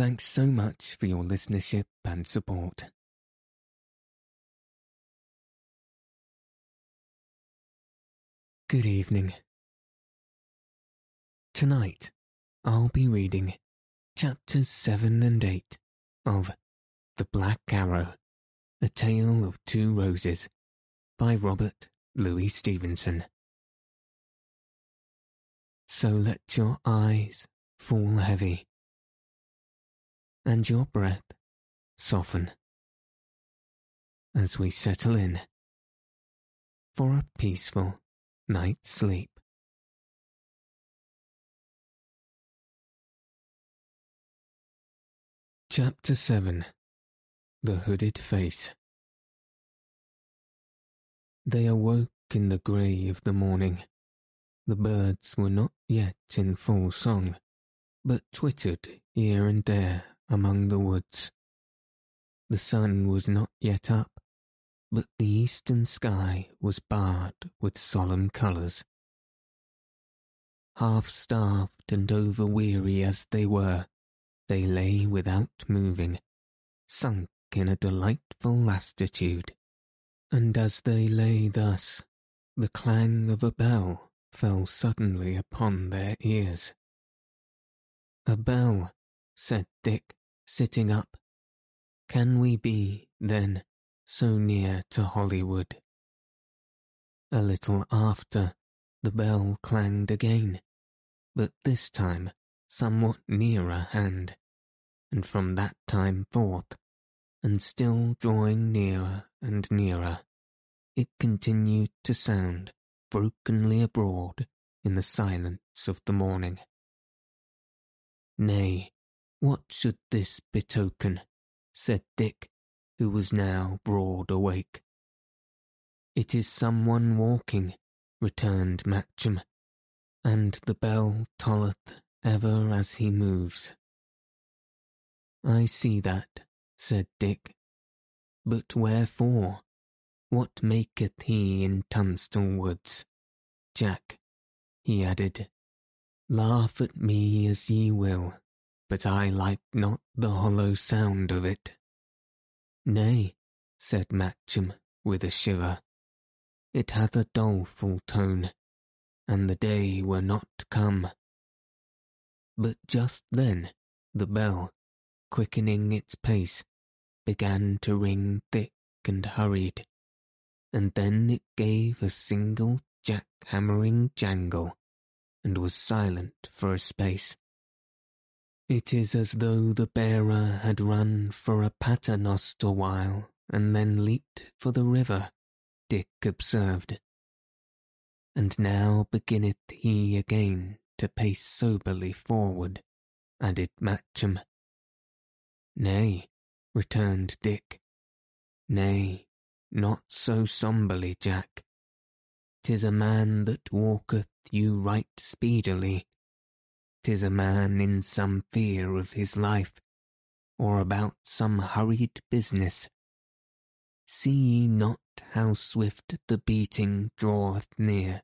Thanks so much for your listenership and support. Good evening. Tonight, I'll be reading chapters 7 and 8 of The Black Arrow, A Tale of Two Roses by Robert Louis Stevenson. So let your eyes fall heavy and your breath soften as we settle in for a peaceful night's sleep. Chapter 7 The Hooded Face They awoke in the grey of the morning. The birds were not yet in full song, but twittered here and there among the woods. The sun was not yet up, but the eastern sky was barred with solemn colours. Half starved and over weary as they were, they lay without moving, sunk in a delightful lassitude. And as they lay thus, the clang of a bell fell suddenly upon their ears. A bell, said Dick, sitting up. Can we be, then, so near to Holywood? A little after, the bell clanged again, but this time somewhat nearer hand, and from that time forth, and still drawing nearer and nearer, it continued to sound brokenly abroad in the silence of the morning. Nay, what should this betoken? said Dick, who was now broad awake. It is some one walking, returned Matcham, and the bell tolleth ever as he moves. I see that, said Dick. But wherefore? What maketh he in Tunstall Woods? Jack, he added, laugh at me as ye will, but I like not the hollow sound of it. Nay, said Matcham with a shiver, it hath a doleful tone, and the day were not come. But just then the bell, quickening its pace, began to ring thick and hurried, and then it gave a single jack-hammering jangle, and was silent for a space. It is as though the bearer had run for a paternoster while and then leaped for the river, Dick observed. And now beginneth he again to pace soberly forward, added Matcham. Nay, returned Dick. Nay, not so somberly, Jack. Tis a man that walketh you right speedily, 'Tis a man in some fear of his life, or about some hurried business. See ye not how swift the beating draweth near?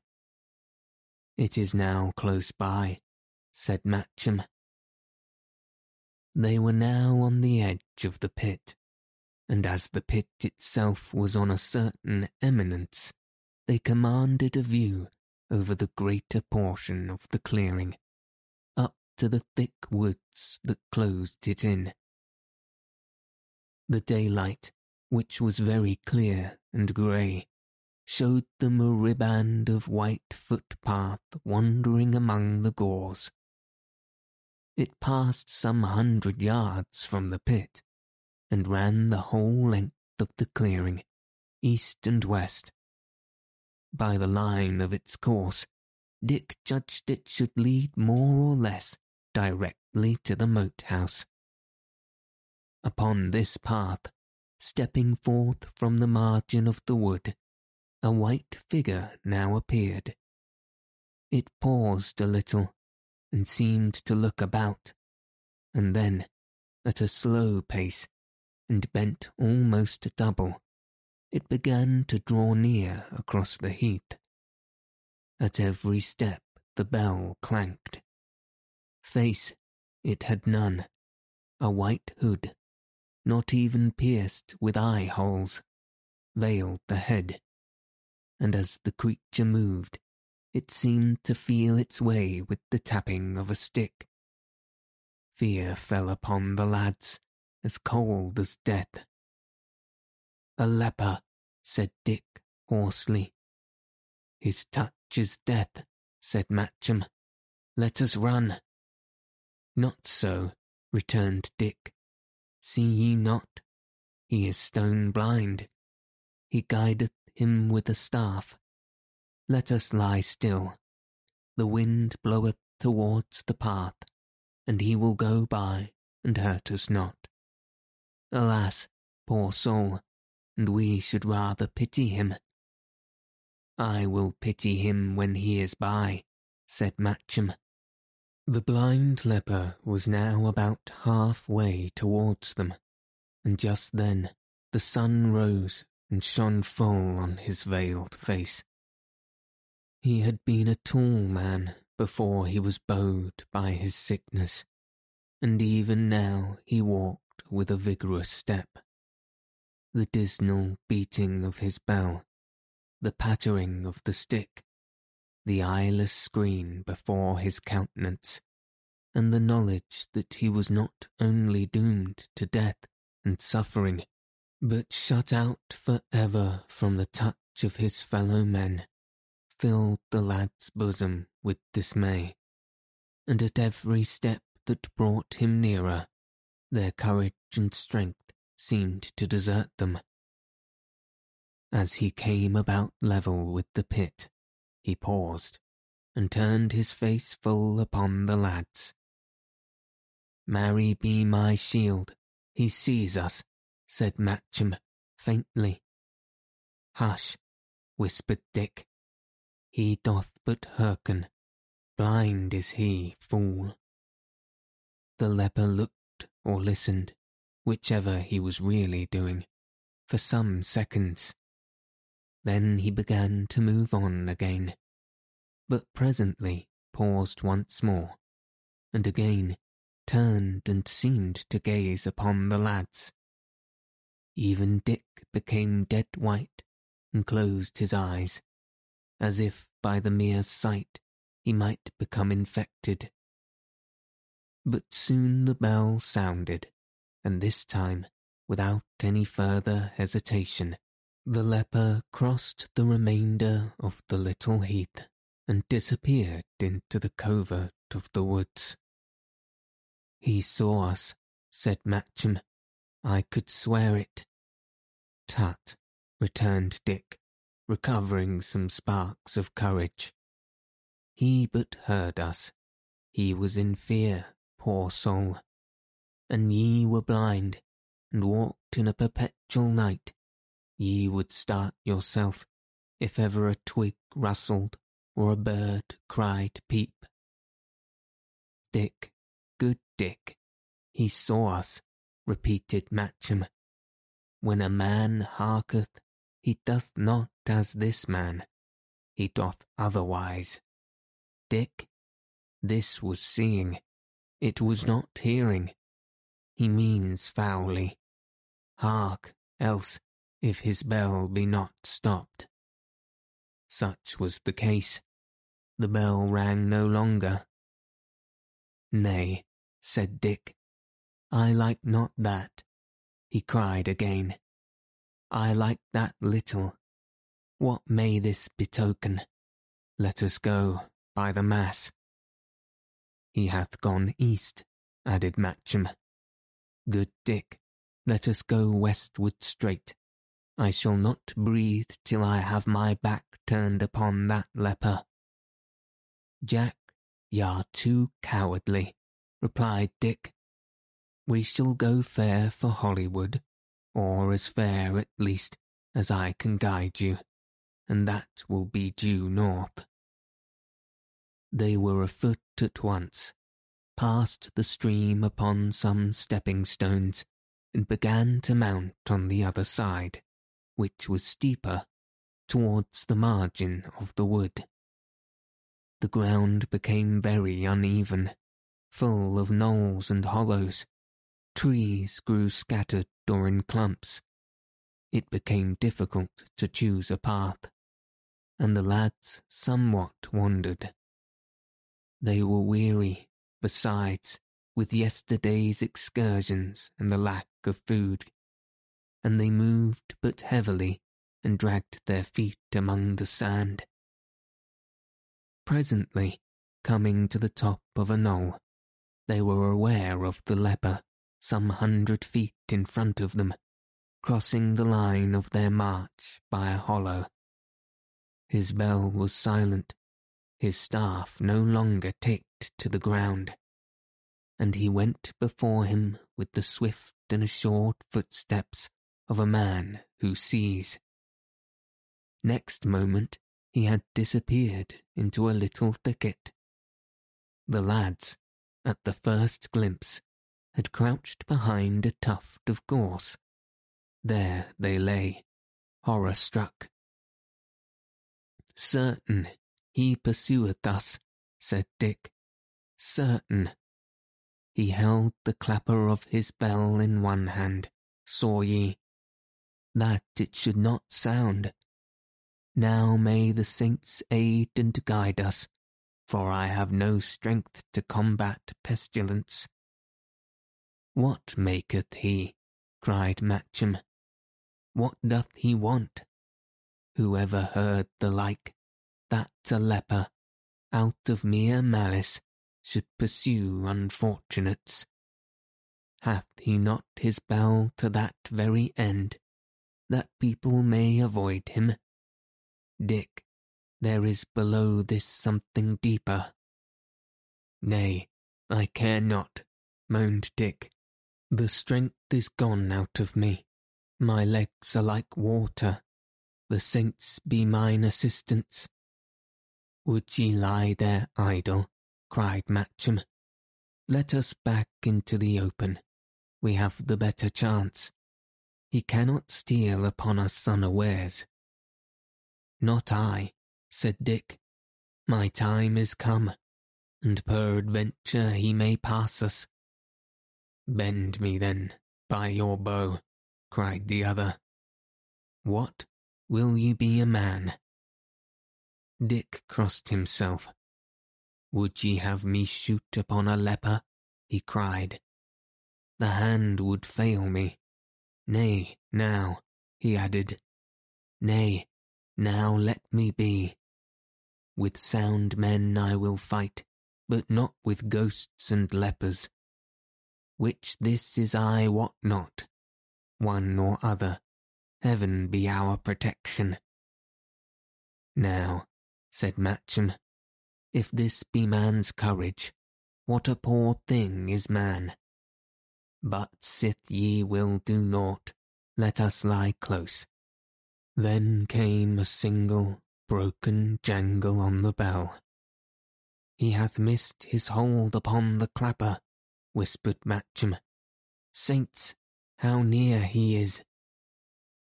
It is now close by, said Matcham. They were now on the edge of the pit, and as the pit itself was on a certain eminence, they commanded a view over the greater portion of the clearing to the thick woods that closed it in. The daylight, which was very clear and grey, showed them a riband of white footpath wandering among the gorse. It passed some hundred yards from the pit, and ran the whole length of the clearing, east and west. By the line of its course, Dick judged it should lead more or less directly to the moat house, upon this path, stepping forth from the margin of the wood, a white figure now appeared. It paused a little and seemed to look about, and then, at a slow pace, and bent almost double, it began to draw near across the heath. At every step the bell clanked. Face it had none, a white hood, not even pierced with eye holes, veiled the head, and as the creature moved, it seemed to feel its way with the tapping of a stick. Fear fell upon the lads, as cold as death. A leper, said Dick hoarsely. His touch is death, said Matcham. Let us run. Not so, returned Dick. See ye not? He is stone blind. He guideth him with a staff. Let us lie still. The wind bloweth towards the path, and he will go by and hurt us not. Alas, poor soul, and we should rather pity him. I will pity him when he is by, said Matcham. The blind leper was now about half-way towards them, and just then the sun rose and shone full on his veiled face. He had been a tall man before he was bowed by his sickness, and even now he walked with a vigorous step. The dismal beating of his bell, the pattering of the stick, the eyeless screen before his countenance, and the knowledge that he was not only doomed to death and suffering, but shut out for ever from the touch of his fellow men filled the lad's bosom with dismay, and at every step that brought him nearer, their courage and strength seemed to desert them. As he came about level with the pit, he paused and turned his face full upon the lads. Mary be my shield, he sees us, said Matcham faintly. Hush, whispered Dick. He doth but hearken. Blind is he, fool. The leper looked or listened, whichever he was really doing, for some seconds. Then he began to move on again, but presently paused once more, and again turned and seemed to gaze upon the lads. Even Dick became dead white and closed his eyes as if by the mere sight he might become infected. But soon the bell sounded, and this time, without any further hesitation, the leper crossed the remainder of the little heath and disappeared into the covert of the woods. He saw us, said Matcham. I could swear it. Tut, returned Dick, recovering some sparks of courage. He but heard us. He was in fear, poor soul. And ye were blind, and walked in a perpetual night. Ye would start yourself, if ever a twig rustled or a bird cried peep. Dick, good Dick, he saw us, repeated Matcham. When a man harketh he doth not as this man, he doth otherwise. Dick, this was seeing, it was not hearing. He means foully. Hark, else, if his bell be not stopped. Such was the case. The bell rang no longer. Nay, said Dick, I like not that. He cried again. I like that little. What may this betoken? Let us go, by the mass. He hath gone east, added Matcham. Good Dick, let us go westward straight. I shall not breathe till I have my back turned upon that leper. Jack, y'are too cowardly, replied Dick. We shall go fair for Holywood, or as fair at least as I can guide you, and that will be due north. They were afoot at once, passed the stream upon some stepping stones, and began to mount on the other side, which was steeper, towards the margin of the wood. The ground became very uneven, full of knolls and hollows. Trees grew scattered or in clumps. It became difficult to choose a path, and the lads somewhat wandered. They were weary, besides, with yesterday's excursions and the lack of food, and they moved but heavily and dragged their feet among the sand. Presently, coming to the top of a knoll, they were aware of the leper some hundred feet in front of them, crossing the line of their march by a hollow. His bell was silent, his staff no longer ticked to the ground, and he went before him with the swift and assured footsteps of a man who sees. Next moment he had disappeared into a little thicket. The lads, at the first glimpse, had crouched behind a tuft of gorse. There they lay, horror struck. Certain he pursueth us, said Dick. Certain. He held the clapper of his bell in one hand, saw ye, that it should not sound now may the saints aid and guide us, for I have no strength to combat pestilence. What maketh he? cried Matcham. What doth he want? Who ever heard the like, that a leper, out of mere malice, should pursue unfortunates? Hath he not his bell to that very end, that people may avoid him? Dick, there is below this something deeper. Nay, I care not, moaned Dick. The strength is gone out of me. My legs are like water. The saints be mine assistants. Would ye lie there idle? cried Matcham. Let us back into the open. We have the better chance. He cannot steal upon us unawares. Not I, said Dick. My time is come, and peradventure he may pass us. Bend me then, by your bow, cried the other. What, will you be a man? Dick crossed himself. Would ye have me shoot upon a leper? he cried. The hand would fail me. Nay, now, he added. Nay, now let me be. With sound men I will fight, but not with ghosts and lepers. Which this is I wot not, one or other, heaven be our protection. Now, said Matcham, if this be man's courage, what a poor thing is man. But sith ye will do naught, let us lie close then came a single, broken jangle on the bell. He hath missed his hold upon the clapper, whispered Matcham. Saints, how near he is!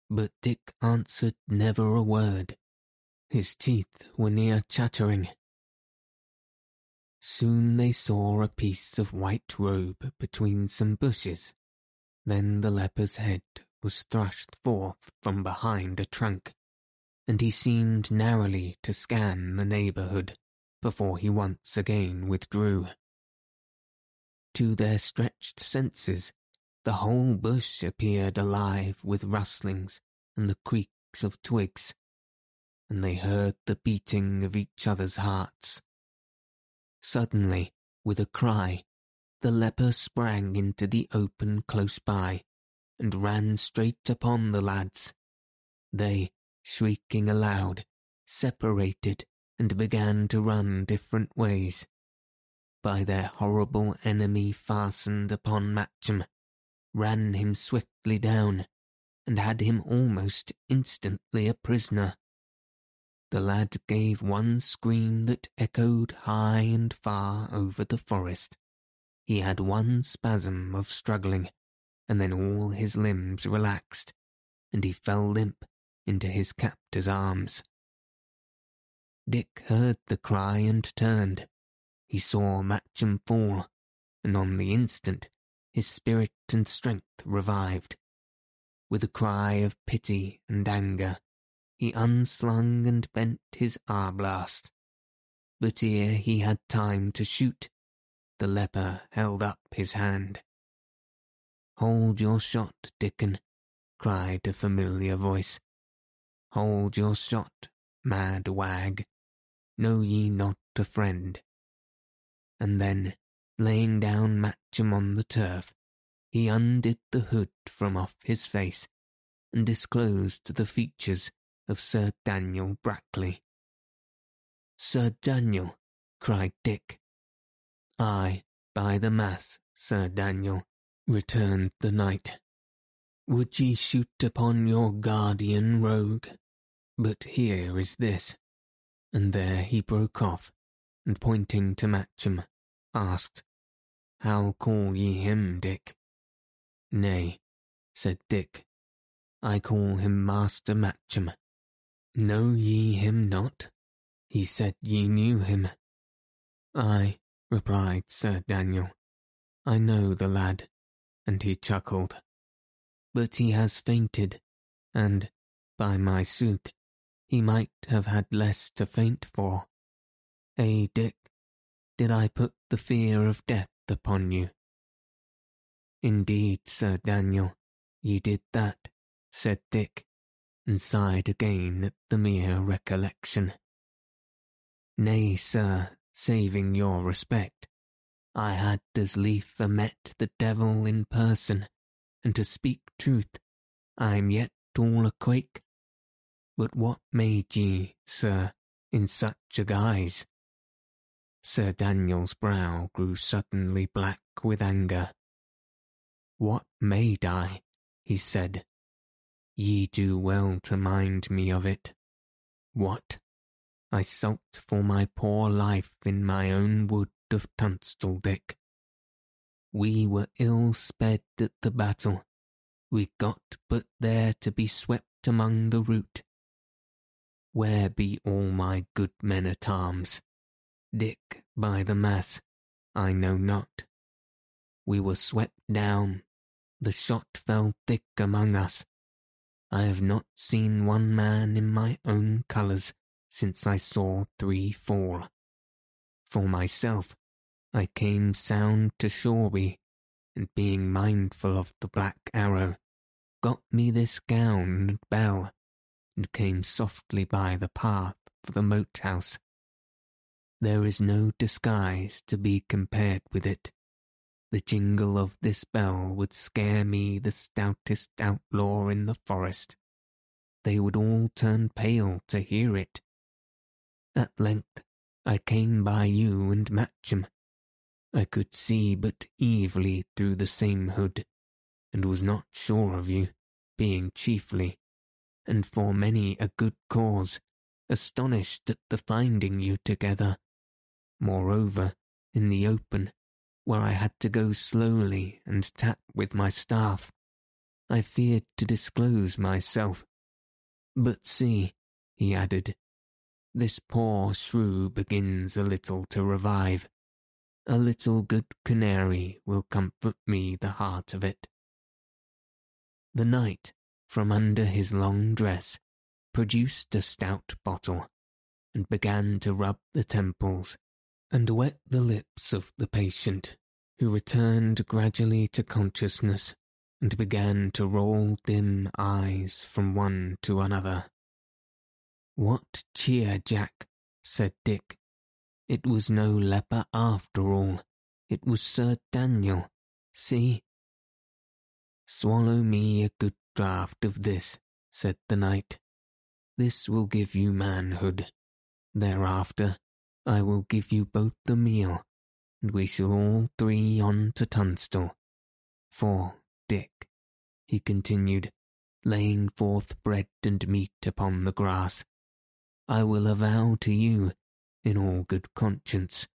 But Dick answered never a word. His teeth were near chattering. Soon they saw a piece of white robe between some bushes. Then the leper's head was thrust forth from behind a trunk, and he seemed narrowly to scan the neighbourhood before he once again withdrew. To their stretched senses, the whole bush appeared alive with rustlings and the creaks of twigs, and they heard the beating of each other's hearts. Suddenly, with a cry, the leper sprang into the open close by and ran straight upon the lads. They, shrieking aloud, separated and began to run different ways. by their horrible enemy fastened upon Matcham, ran him swiftly down, and had him almost instantly a prisoner. The lad gave one scream that echoed high and far over the forest. He had one spasm of struggling, and then all his limbs relaxed, and he fell limp into his captor's arms. Dick heard the cry and turned. He saw Matcham fall, and on the instant his spirit and strength revived. With a cry of pity and anger, he unslung and bent his arblast. But ere he had time to shoot, the leper held up his hand. Hold your shot, Dickon, cried a familiar voice. Hold your shot, mad wag. Know ye not a friend? And then, laying down Matcham on the turf, he undid the hood from off his face and disclosed the features of Sir Daniel Brackley. Sir Daniel, cried Dick. Ay, by the mass, Sir Daniel, returned the knight. Would ye shoot upon your guardian rogue? But here is this. And there he broke off, and pointing to Matcham, asked, How call ye him, Dick? Nay, said Dick, I call him Master Matcham. Know ye him not? He said ye knew him. Ay, replied Sir Daniel, I know the lad, and he chuckled. But he has fainted, and, by my sooth, he might have had less to faint for. Eh, Dick, did I put the fear of death upon you? Indeed, Sir Daniel, you did that, said Dick, and sighed again at the mere recollection. Nay, sir, saving your respect, I had as lief a met the devil in person, and to speak truth, I'm yet all a quake. But what made ye, sir, in such a guise? Sir Daniel's brow grew suddenly black with anger. What made I? he said. Ye do well to mind me of it. What? I sulked for my poor life in my own wood of Tunstall, Dick. We were ill sped at the battle. We got but there to be swept among the rout. Where be all my good men at arms? Dick, by the mass, I know not. We were swept down. The shot fell thick among us. I have not seen one man in my own colours since I saw three fall. For myself, I came sound to Shoreby, and being mindful of the black arrow, got me this gown and bell, and came softly by the path for the moat house. There is no disguise to be compared with it. The jingle of this bell would scare me the stoutest outlaw in the forest. They would all turn pale to hear it. At length I came by you and Matcham. I could see but evilly through the same hood, and was not sure of you, being chiefly, and for many a good cause, astonished at the finding you together. Moreover, in the open, where I had to go slowly and tap with my staff. I feared to disclose myself. But see, he added, this poor shrew begins a little to revive. A little good canary will comfort me the heart of it. The knight, from under his long dress, produced a stout bottle, and began to rub the temples and wet the lips of the patient, who returned gradually to consciousness and began to roll dim eyes from one to another. What cheer, Jack? said Dick. It was no leper after all. It was Sir Daniel. See? Swallow me a good draught of this, said the knight. This will give you manhood. Thereafter, I will give you both the meal, and we shall all three on to Tunstall. For, Dick, he continued, laying forth bread and meat upon the grass, I will avow to you, in all good conscience,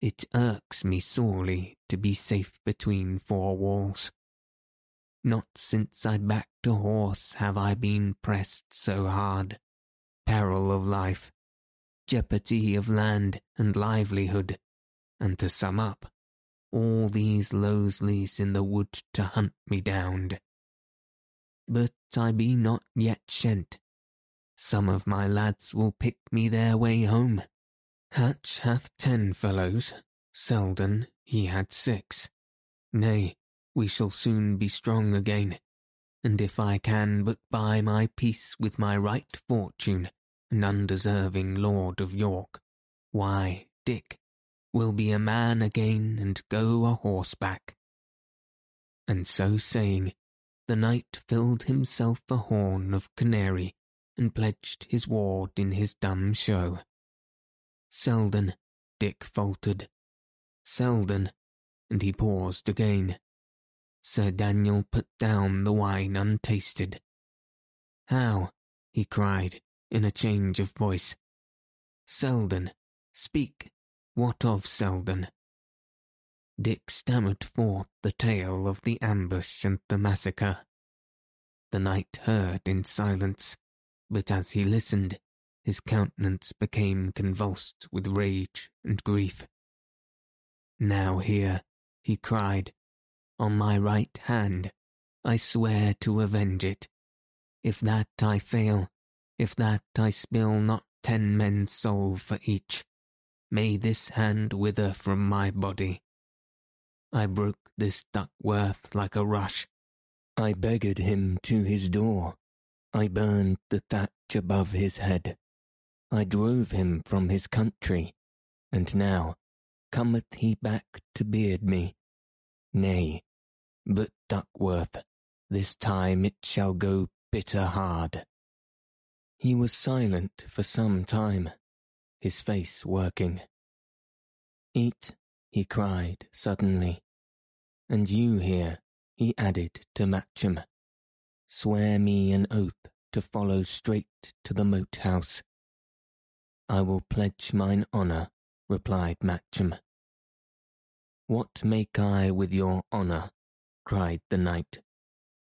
it irks me sorely to be safe between four walls. Not since I backed a horse have I been pressed so hard. Peril of life, jeopardy of land and livelihood, and to sum up, all these losels in the wood to hunt me down. But I be not yet shent. Some of my lads will pick me their way home. Hatch hath ten fellows, Selden he had six. Nay, we shall soon be strong again, and if I can but buy my peace with my right fortune, an undeserving lord of York, why, Dick, will be a man again and go a horseback. And so saying, the knight filled himself a horn of canary and pledged his ward in his dumb show. Selden, Dick faltered. Selden, and he paused again. Sir Daniel put down the wine untasted. How? he cried, in a change of voice. Selden, speak. What of Selden? Dick stammered forth the tale of the ambush and the massacre. The knight heard in silence, but as he listened, his countenance became convulsed with rage and grief. Now here, he cried, on my right hand, I swear to avenge it. If that I fail, if that I spill not ten men's soul for each, may this hand wither from my body. I broke this Duckworth like a rush. I beggared him to his door. I burned the thatch above his head. I drove him from his country, and now cometh he back to beard me. Nay, but Duckworth, this time it shall go bitter hard. He was silent for some time, his face working. Eat, he cried suddenly. And you here, he added to Matcham. Swear me an oath to follow straight to the moat house. I will pledge mine honour, replied Matcham. What make I with your honour? cried the knight.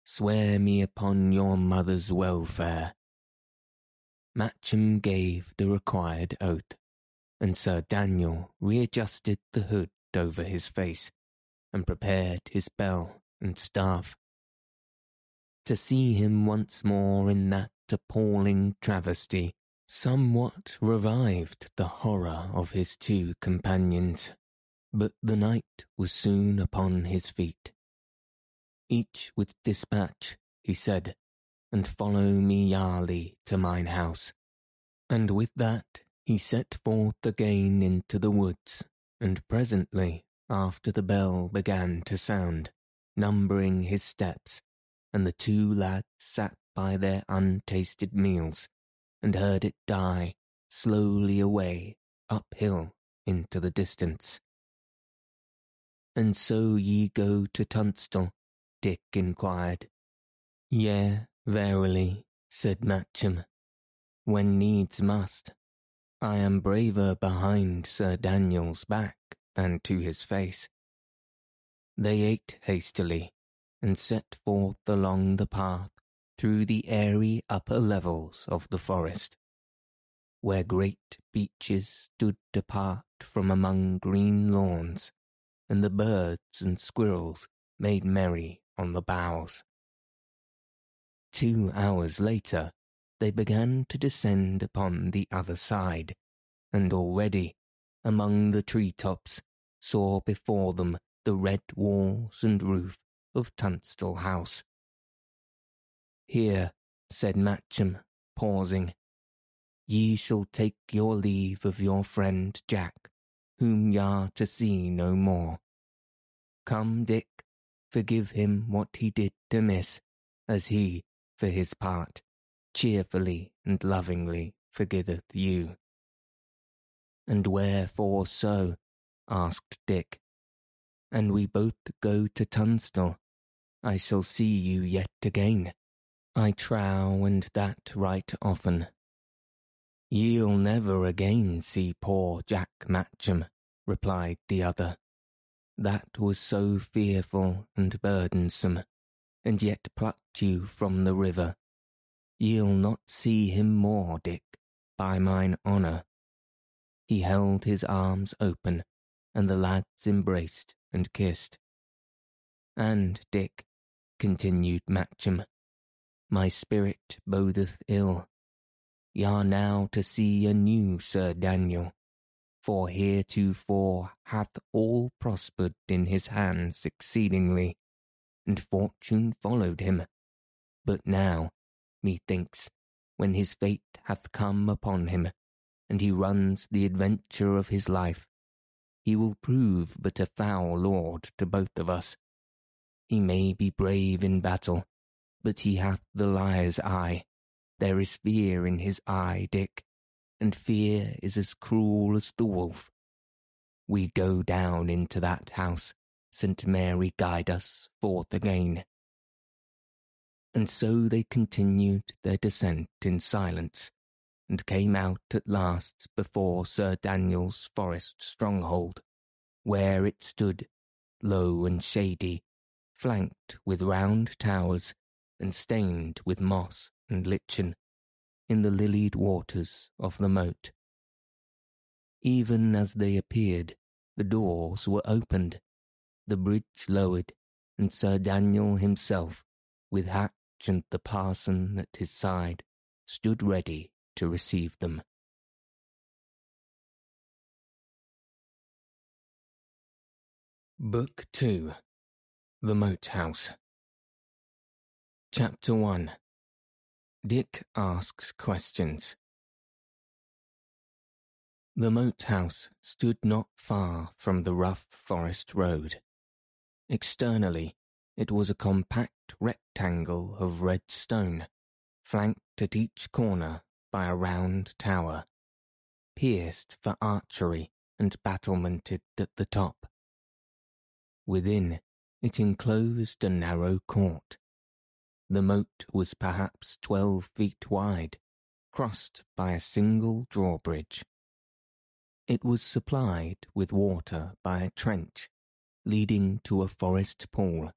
Swear me upon your mother's welfare. Matcham gave the required oath, and Sir Daniel readjusted the hood over his face and prepared his bell and staff. To see him once more in that appalling travesty somewhat revived the horror of his two companions, but the knight was soon upon his feet. Each with dispatch, he said, and follow me yarly to mine house. And with that he set forth again into the woods, and presently after the bell began to sound, numbering his steps, and the two lads sat by their untasted meals, and heard it die slowly away uphill into the distance. And so ye go to Tunstall? Dick inquired. Yea, Verily, said Matcham, when needs must. I am braver behind Sir Daniel's back than to his face. They ate hastily and set forth along the path through the airy upper levels of the forest, where great beeches stood apart from among green lawns, and the birds and squirrels made merry on the boughs. Two hours later, they began to descend upon the other side, and already, among the tree tops, saw before them the red walls and roof of Tunstall House. Here, said Matcham, pausing, ye shall take your leave of your friend Jack, whom y'are to see no more. Come, Dick, forgive him what he did to miss, as he, for his part, cheerfully and lovingly forgiveth you. And wherefore so? asked Dick. And we both go to Tunstall. I shall see you yet again. I trow, and that right often. Ye'll never again see poor Jack Matcham, replied the other. That was so fearful and burdensome, and yet plucked you from the river. Ye'll not see him more, Dick, by mine honour. He held his arms open, and the lads embraced and kissed. And, Dick, continued Matcham, my spirit bodeth ill. Y'are now to see a new Sir Daniel, for heretofore hath all prospered in his hands exceedingly, and fortune followed him. But now, methinks, when his fate hath come upon him, and he runs the adventure of his life, he will prove but a foul lord to both of us. He may be brave in battle, but he hath the liar's eye. There is fear in his eye, Dick, and fear is as cruel as the wolf. We go down into that house, St. Mary guide us forth again. And so they continued their descent in silence, and came out at last before Sir Daniel's forest stronghold, where it stood, low and shady, flanked with round towers and stained with moss and lichen, in the lilied waters of the moat. Even as they appeared, the doors were opened, the bridge lowered, and Sir Daniel himself, with Hatch and the parson at his side, stood ready to receive them. Book 2 The Moat House Chapter 1 Dick Asks Questions The moat house stood not far from the rough forest road. Externally, it was a compact rectangle of red stone, flanked at each corner by a round tower, pierced for archery and battlemented at the top. Within, it enclosed a narrow court. The moat was perhaps twelve feet wide, crossed by a single drawbridge. It was supplied with water by a trench leading to a forest pool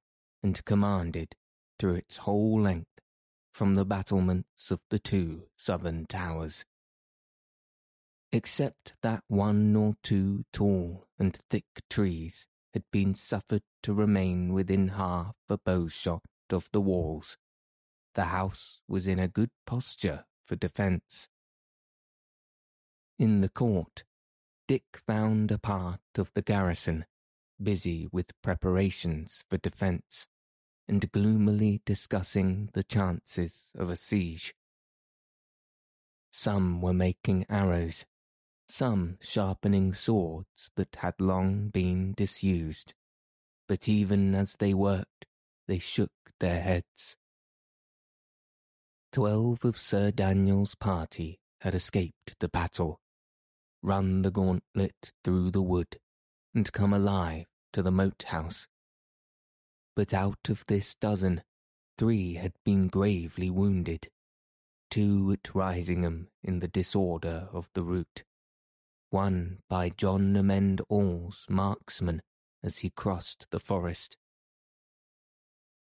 and commanded, through its whole length, from the battlements of the two southern towers. Except that one or two tall and thick trees had been suffered to remain within half a bowshot of the walls, the house was in a good posture for defence. In the court, Dick found a part of the garrison busy with preparations for defence and gloomily discussing the chances of a siege. Some were making arrows, some sharpening swords that had long been disused, but even as they worked, they shook their heads. Twelve of Sir Daniel's party had escaped the battle, run the gauntlet through the wood, and come alive to the moat house but out of this dozen, three had been gravely wounded, two at Risingham in the disorder of the route, one by John Amend All's marksman as he crossed the forest.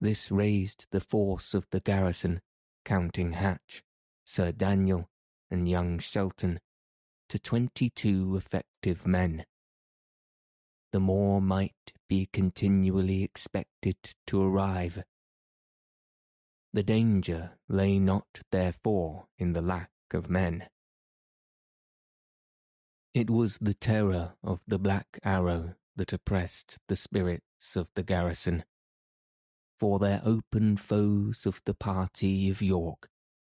This raised the force of the garrison, counting Hatch, Sir Daniel, and young Shelton, to twenty-two effective men the more might be continually expected to arrive. The danger lay not therefore in the lack of men. It was the terror of the Black Arrow that oppressed the spirits of the garrison, for their open foes of the party of York,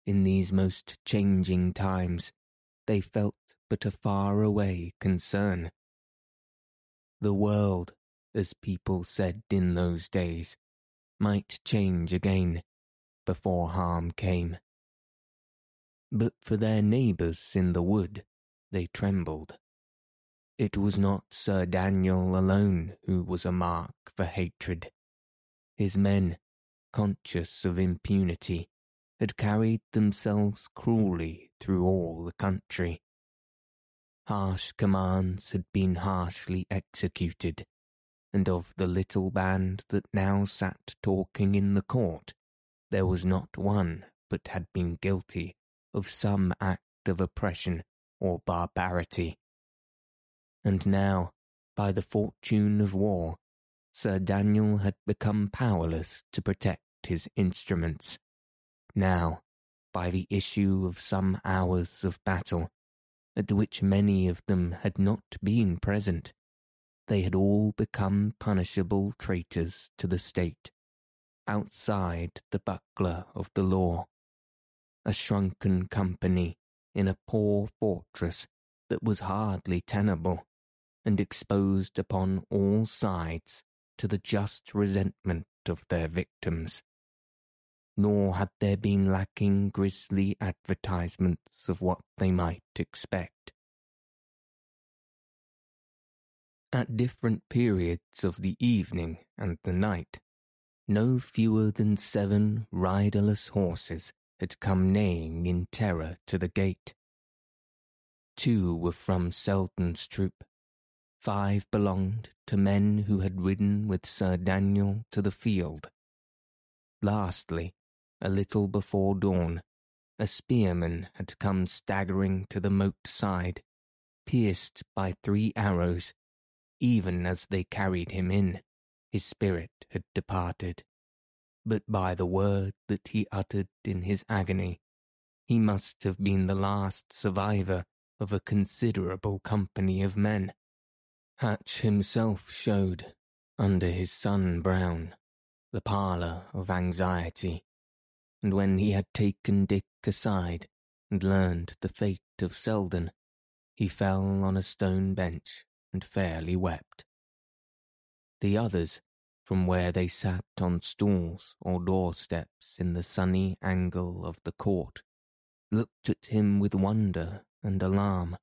in these most changing times, they felt but a far away concern the world, as people said in those days, might change again before harm came. But for their neighbours in the wood, they trembled. it was not Sir Daniel alone who was a mark for hatred. His men, conscious of impunity, had carried themselves cruelly through all the country. Harsh commands had been harshly executed, and of the little band that now sat talking in the court, there was not one but had been guilty of some act of oppression or barbarity. And now, by the fortune of war, Sir Daniel had become powerless to protect his instruments. Now, by the issue of some hours of battle, at which many of them had not been present, they had all become punishable traitors to the state, outside the buckler of the law. A shrunken company in a poor fortress that was hardly tenable, and exposed upon all sides to the just resentment of their victims. Nor had there been lacking grisly advertisements of what they might expect. At different periods of the evening and the night, no fewer than seven riderless horses had come neighing in terror to the gate. Two were from Selden's troop. Five belonged to men who had ridden with Sir Daniel to the field. Lastly, a little before dawn, a spearman had come staggering to the moat side, pierced by three arrows. Even as they carried him in, his spirit had departed but by the word that he uttered in his agony. He must have been the last survivor of a considerable company of men. Hatch himself showed, under his sun brown, the pallor of anxiety, and when he had taken Dick aside and learned the fate of Selden, he fell on a stone bench and fairly wept. The others, from where they sat on stools or doorsteps in the sunny angle of the court, looked at him with wonder and alarm,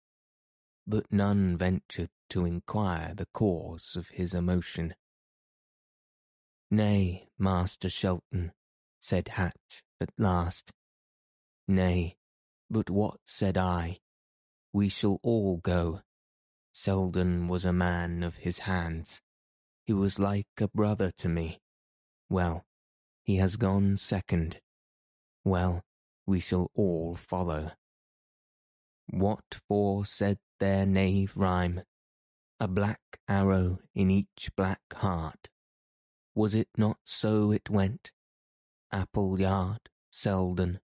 but none ventured to inquire the cause of his emotion. Nay, Master Shelton, said Hatch at last. Nay, but what said I? We shall all go. Selden was a man of his hands. He was like a brother to me. Well, he has gone second. Well, we shall all follow. What for said their knave rhyme? A black arrow in each black heart. Was it not so it went? Appleyard, Selden,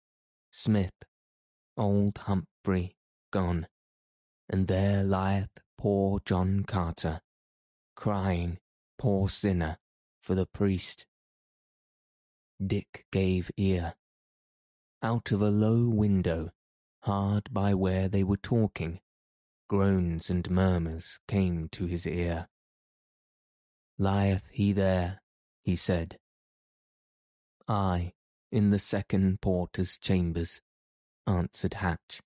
Smith, old Humphrey, gone, and there lieth poor John Carter, crying poor sinner, for the priest. Dick gave ear. Out of a low window, hard by where they were talking, groans and murmurs came to his ear. Lieth he there? he said. Ay, in the second porter's chambers, answered Hatch.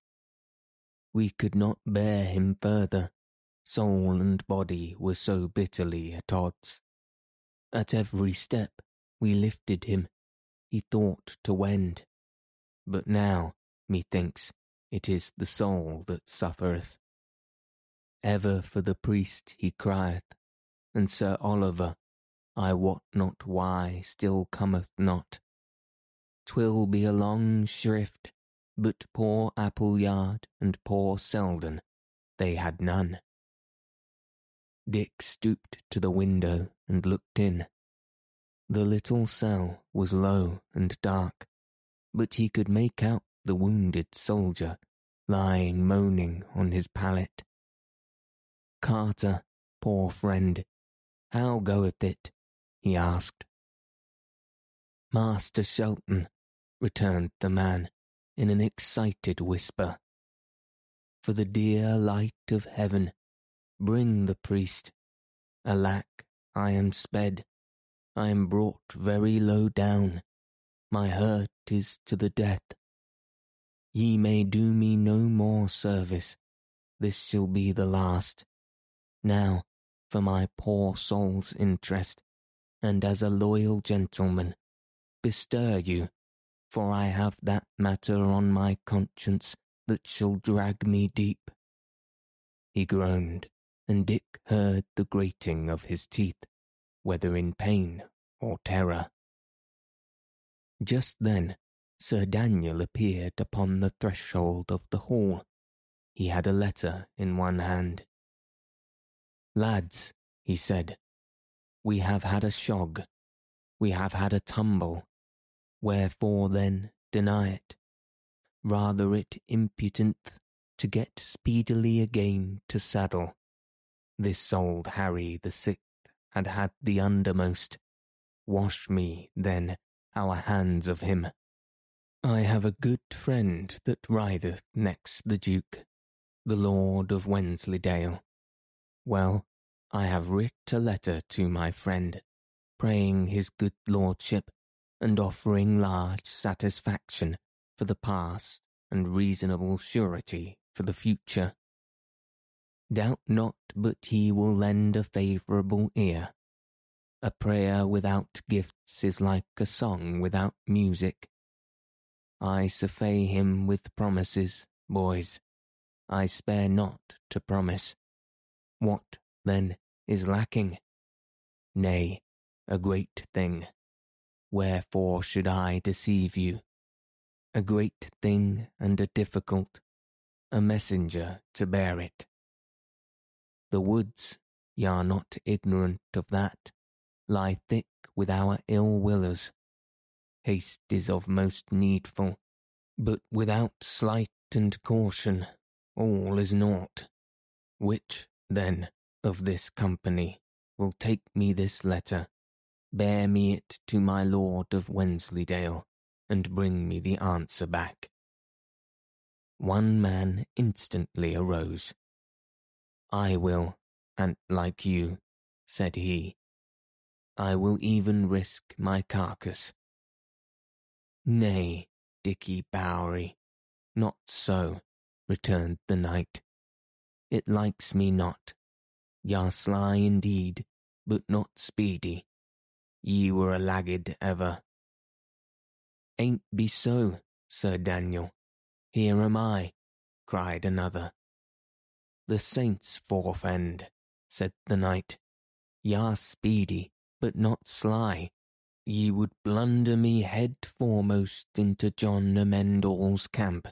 We could not bear him further, Soul and body were so bitterly at odds. At every step we lifted him, he thought to wend. But now, methinks, it is the soul that suffereth. Ever for the priest he crieth, and Sir Oliver, I wot not why, still cometh not. Twill be a long shrift, but poor Appleyard and poor Selden, they had none. Dick stooped to the window and looked in. The little cell was low and dark, but he could make out the wounded soldier lying moaning on his pallet. Carter, poor friend, how goeth it? He asked. Master Shelton, returned the man in an excited whisper. For the dear light of heaven, Bring the priest. Alack, I am sped. I am brought very low down. My hurt is to the death. Ye may do me no more service. This shall be the last. Now, for my poor soul's interest, and as a loyal gentleman, bestir you, for I have that matter on my conscience that shall drag me deep. He groaned, and Dick heard the grating of his teeth, whether in pain or terror. Just then, Sir Daniel appeared upon the threshold of the hall. He had a letter in one hand. Lads, he said, we have had a shog, we have had a tumble, wherefore then deny it? Rather it impudent to get speedily again to saddle. This old Harry the sixth had had the undermost. Wash me, then, our hands of him. I have a good friend that rideth next the Duke, the Lord of Wensleydale. Well, I have writ a letter to my friend, praying his good lordship, and offering large satisfaction for the past and reasonable surety for the future. Doubt not but he will lend a favourable ear. A prayer without gifts is like a song without music. I survey him with promises, boys. I spare not to promise. What, then, is lacking? Nay, a great thing. Wherefore should I deceive you? A great thing and a difficult, a messenger to bear it. The woods, ye are not ignorant of that, lie thick with our ill willers. Haste is of most needful, but without sleight and caution, all is naught. Which, then, of this company will take me this letter, bear me it to my lord of Wensleydale, and bring me the answer back. One man instantly arose. I will, and like you, said he, I will even risk my carcass. Nay, Dicky Bowery, not so, returned the knight. It likes me not. Y'are sly indeed, but not speedy. Ye were a laggard ever. Ain't be so, Sir Daniel. Here am I, cried another. The saints forfend, said the knight. Y'are speedy, but not sly. Ye would blunder me head foremost into John Amend-All's camp.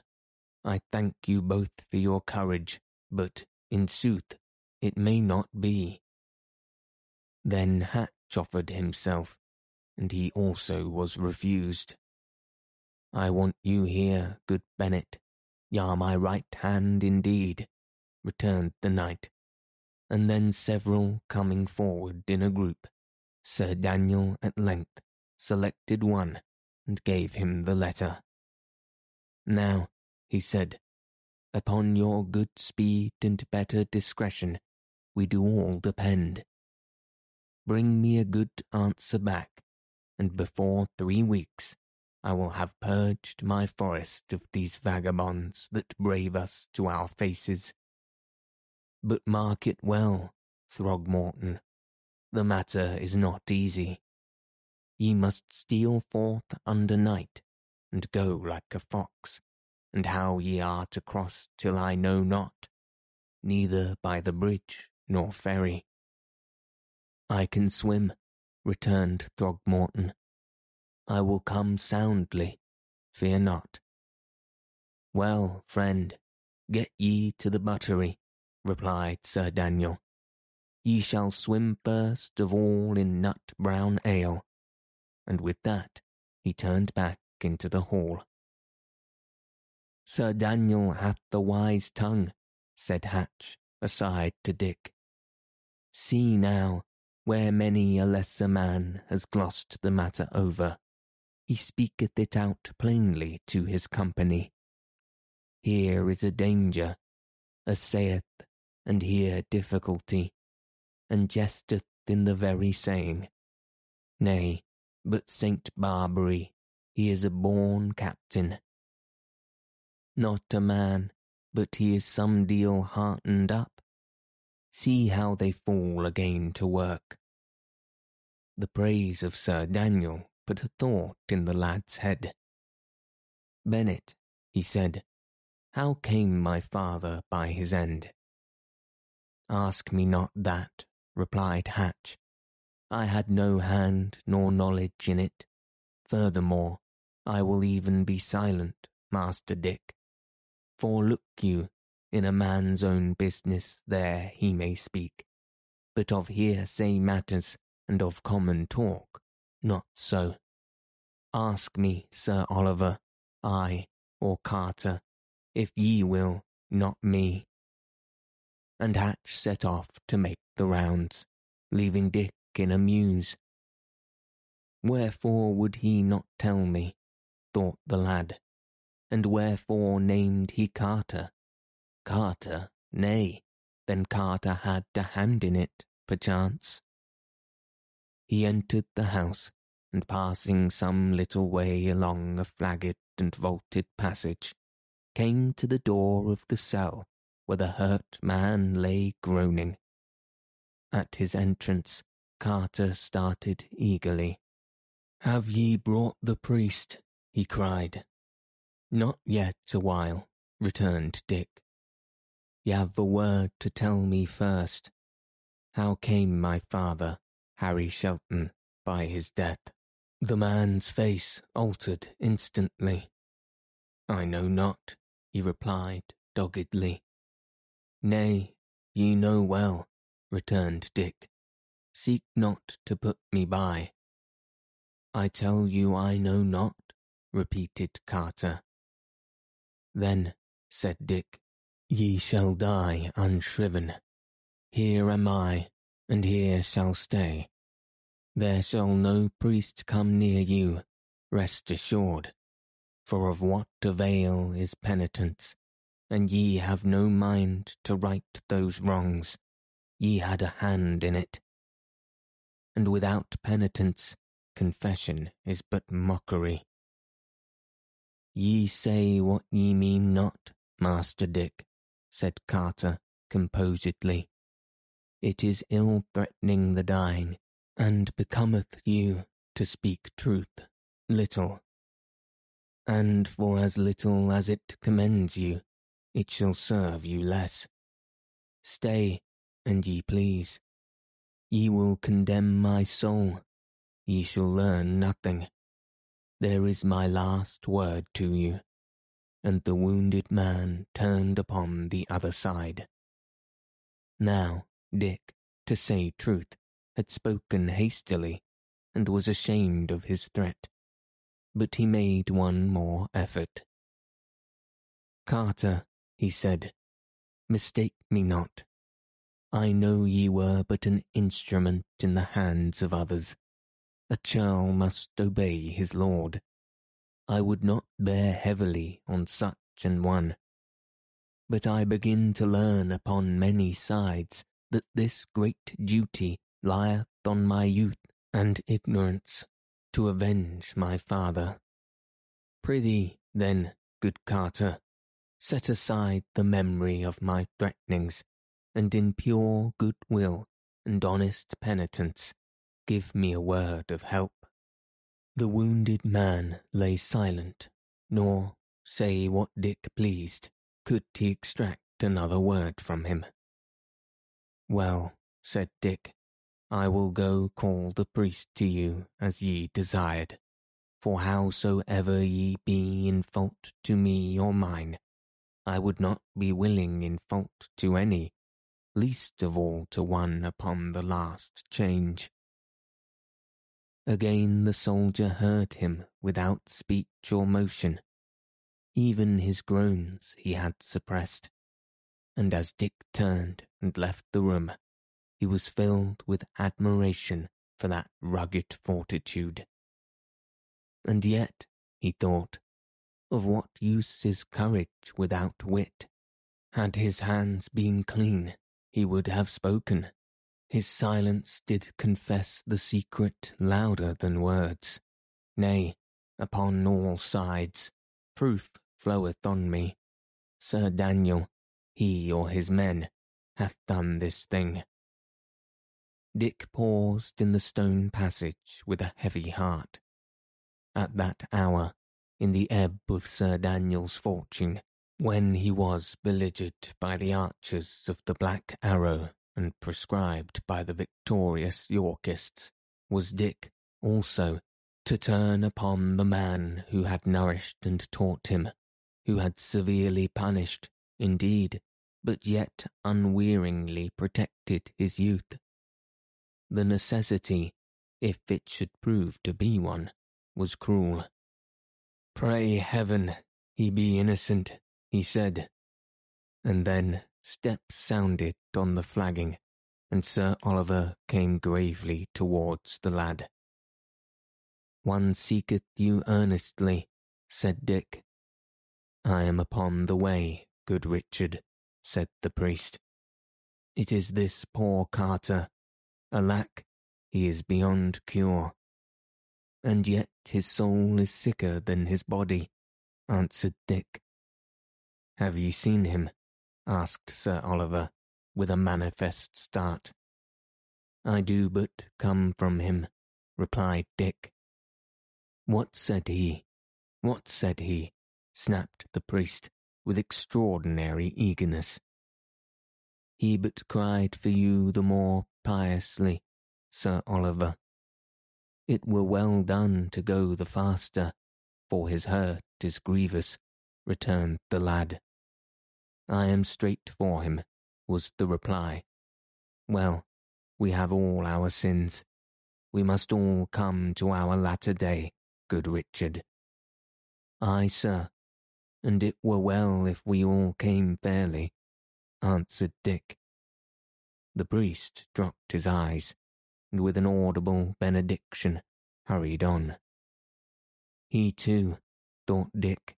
I thank you both for your courage, but, in sooth, it may not be. Then Hatch offered himself, and he also was refused. I want you here, good Bennet. Y'are my right hand indeed, returned the knight, and then several coming forward in a group, Sir Daniel at length selected one and gave him the letter. Now, he said, upon your good speed and better discretion we do all depend. Bring me a good answer back, and before three weeks I will have purged my forest of these vagabonds that brave us to our faces. But mark it well, Throgmorton, the matter is not easy. Ye must steal forth under night, and go like a fox, and how ye are to cross Till I know not, neither by the bridge nor ferry. I can swim, returned Throgmorton. I will come soundly, fear not. Well, friend, get ye to the buttery, replied Sir Daniel. Ye shall swim first of all in nut brown ale. And with that he turned back into the hall. Sir Daniel hath the wise tongue, said Hatch, aside to Dick. See now, where many a lesser man has glossed the matter over, he speaketh it out plainly to his company. Here is a danger, a saith, and here difficulty, and jesteth in the very saying. Nay, but Saint Barbary, he is a born captain. Not a man, but he is some deal heartened up See how they fall again to work. The praise of Sir Daniel put a thought in the lad's head. Bennet, he said, how came my father by his end? Ask me not that, replied Hatch. I had no hand nor knowledge in it. Furthermore, I will even be silent, Master Dick. For look you, in a man's own business there he may speak, but of hearsay matters and of common talk, not so. Ask me, Sir Oliver, I, or Carter, if ye will, not me. And Hatch set off to make the rounds, leaving Dick in a muse. Wherefore would he not tell me, thought the lad, and wherefore named he Carter? Carter, nay, then Carter had a hand in it, perchance. He entered the house, and passing some little way along a flagged and vaulted passage, came to the door of the cell where the hurt man lay groaning. At his entrance, Carter started eagerly. Have ye brought the priest? he cried. Not yet awhile, returned Dick. Y'ave a word to tell me first. How came my father, Harry Shelton, by his death? The man's face altered instantly. I know not, he replied doggedly. Nay, ye know well, returned Dick. Seek not to put me by. I tell you I know not, repeated Carter. Then, said Dick, ye shall die unshriven. Here am I, and here shall stay. There shall no priest come near you, rest assured. For of what avail is penitence, and ye have no mind to right those wrongs, ye had a hand in it. And without penitence, confession is but mockery. Ye say what ye mean not, Master Dick, said Carter composedly. It is ill threatening the dying, and becometh you to speak truth, little. And for as little as it commends you, it shall serve you less. Stay, and ye please. Ye will condemn my soul, ye shall learn nothing. There is my last word to you. And the wounded man turned upon the other side. Now, Dick, to say truth, had spoken hastily and was ashamed of his threat, but he made one more effort. Carter, he said, mistake me not. I know ye were but an instrument in the hands of others. A churl must obey his lord. I would not bear heavily on such an one. But I begin to learn upon many sides that this great duty lieth on my youth and ignorance, to avenge my father. Prithee, then, good Carter, set aside the memory of my threatenings, and in pure good will and honest penitence, give me a word of help. The wounded man lay silent, nor, say what Dick pleased, could he extract another word from him. Well, said Dick, I will go call the priest to you as ye desired. For howsoever ye be in fault to me or mine, I would not be willing in fault to any, least of all to one upon the last change. Again the soldier heard him without speech or motion. Even his groans he had suppressed, and as Dick turned and left the room, he was filled with admiration for that rugged fortitude. And yet, he thought, of what use is courage without wit? Had his hands been clean, he would have spoken. His silence did confess the secret louder than words. Nay, upon all sides, proof floweth on me. Sir Daniel, he or his men, hath done this thing. Dick paused in the stone passage with a heavy heart. At that hour, in the ebb of Sir Daniel's fortune, when he was beleaguered by the archers of the Black Arrow and proscribed by the victorious Yorkists, was Dick, also, to turn upon the man who had nourished and taught him, who had severely punished, indeed, but yet unwearingly protected his youth. The necessity, if it should prove to be one, was cruel. Pray heaven he be innocent, he said. And then steps sounded on the flagging, and Sir Oliver came gravely towards the lad. One seeketh you earnestly, said Dick. I am upon the way, good Richard, said the priest. It is this poor Carter. Alack, he is beyond cure. And yet his soul is sicker than his body, answered Dick. Have ye seen him? Asked Sir Oliver, with a manifest start. I do but come from him, replied Dick. What said he? What said he? snapped the priest with extraordinary eagerness. He but cried for you the more piously, Sir Oliver. It were well done to go the faster, for his hurt is grievous, returned the lad. I am straight for him, was the reply. Well, we have all our sins. We must all come to our latter day, good Richard. Ay, sir, and it were well if we all came fairly, answered Dick. The priest dropped his eyes, and with an audible benediction hurried on. He too, thought Dick,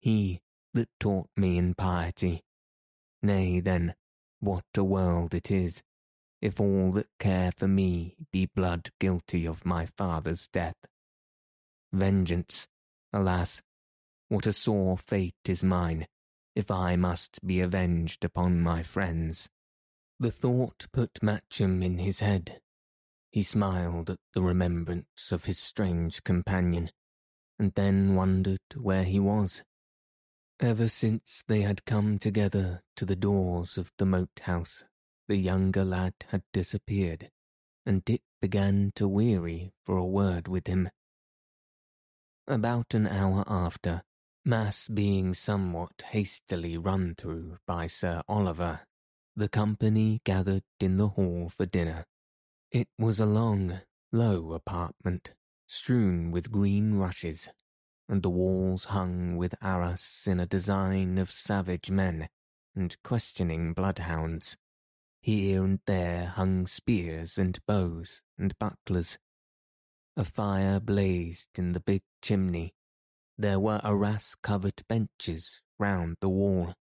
he that taught me in piety. Nay, then, what a world it is, if all that care for me be blood guilty of my father's death. Vengeance, alas, what a sore fate is mine, if I must be avenged upon my friends. The thought put Matcham in his head. He smiled at the remembrance of his strange companion, and then wondered where he was. Ever since they had come together to the doors of the moat house, the younger lad had disappeared, and Dick began to weary for a word with him. About an hour after, Mass being somewhat hastily run through by Sir Oliver, the company gathered in the hall for dinner. It was a long, low apartment, strewn with green rushes and the walls hung with arras in a design of savage men and questioning bloodhounds. Here and there hung spears and bows and bucklers. A fire blazed in the big chimney. There were arras-covered benches round the wall,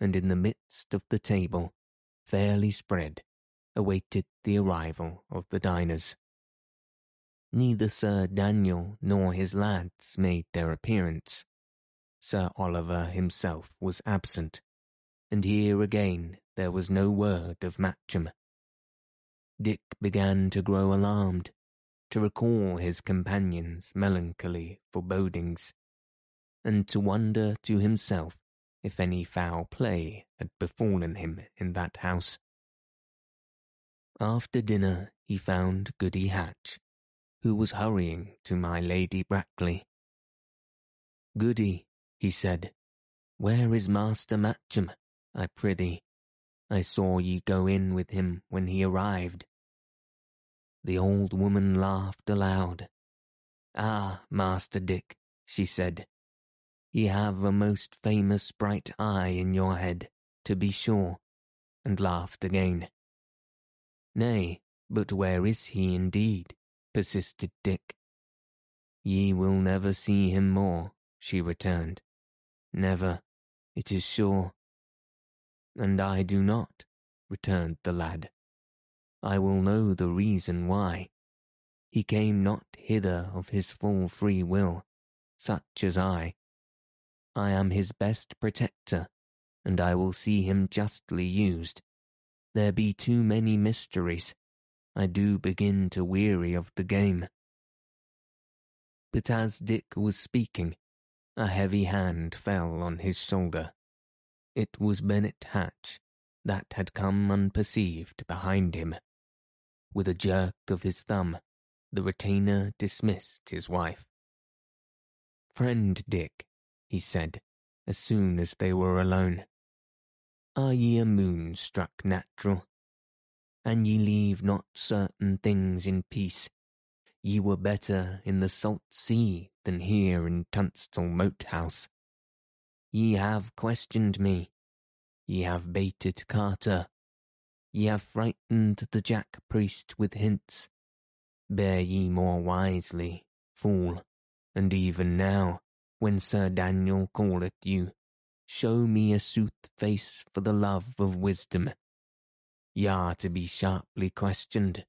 and in the midst of the table, fairly spread, awaited the arrival of the diners neither Sir Daniel nor his lads made their appearance. Sir Oliver himself was absent, and here again there was no word of Matcham. Dick began to grow alarmed, to recall his companion's melancholy forebodings, and to wonder to himself if any foul play had befallen him in that house. After dinner he found Goody Hatch, who was hurrying to my Lady Brackley. Goody, he said, where is Master Matcham, I prithee? I saw ye go in with him when he arrived. The old woman laughed aloud. Ah, Master Dick, she said, ye have a most famous bright eye in your head, to be sure, and laughed again. Nay, but where is he indeed? Persisted Dick. Ye will never see him more, she returned. Never, it is sure. And I do not, returned the lad. I will know the reason why. He came not hither of his full free will, such as I. I am his best protector, and I will see him justly used, there be too many mysteries. I do begin to weary of the game. But as Dick was speaking, a heavy hand fell on his shoulder. It was Bennet Hatch that had come unperceived behind him. With a jerk of his thumb, the retainer dismissed his wife. Friend Dick, he said, as soon as they were alone, are ye a moon-struck natural? And ye leave not certain things in peace. Ye were better in the salt sea than here in Tunstall Moat House. Ye have questioned me. Ye have baited Carter. Ye have frightened the Jack priest with hints. Bear ye more wisely, fool, and even now, when Sir Daniel calleth you, show me a sooth face for the love of wisdom. Ye are to be sharply questioned.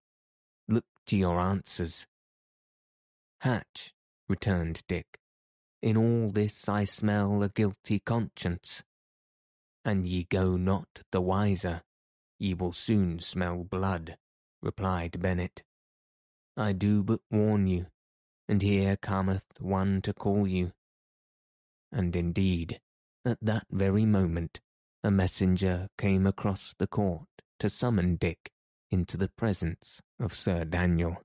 Look to your answers. Hatch, returned Dick, in all this I smell a guilty conscience. And ye go not the wiser, ye will soon smell blood, replied Bennet. I do but warn you, and here cometh one to call you. And indeed, at that very moment, a messenger came across the court to summon Dick into the presence of Sir Daniel.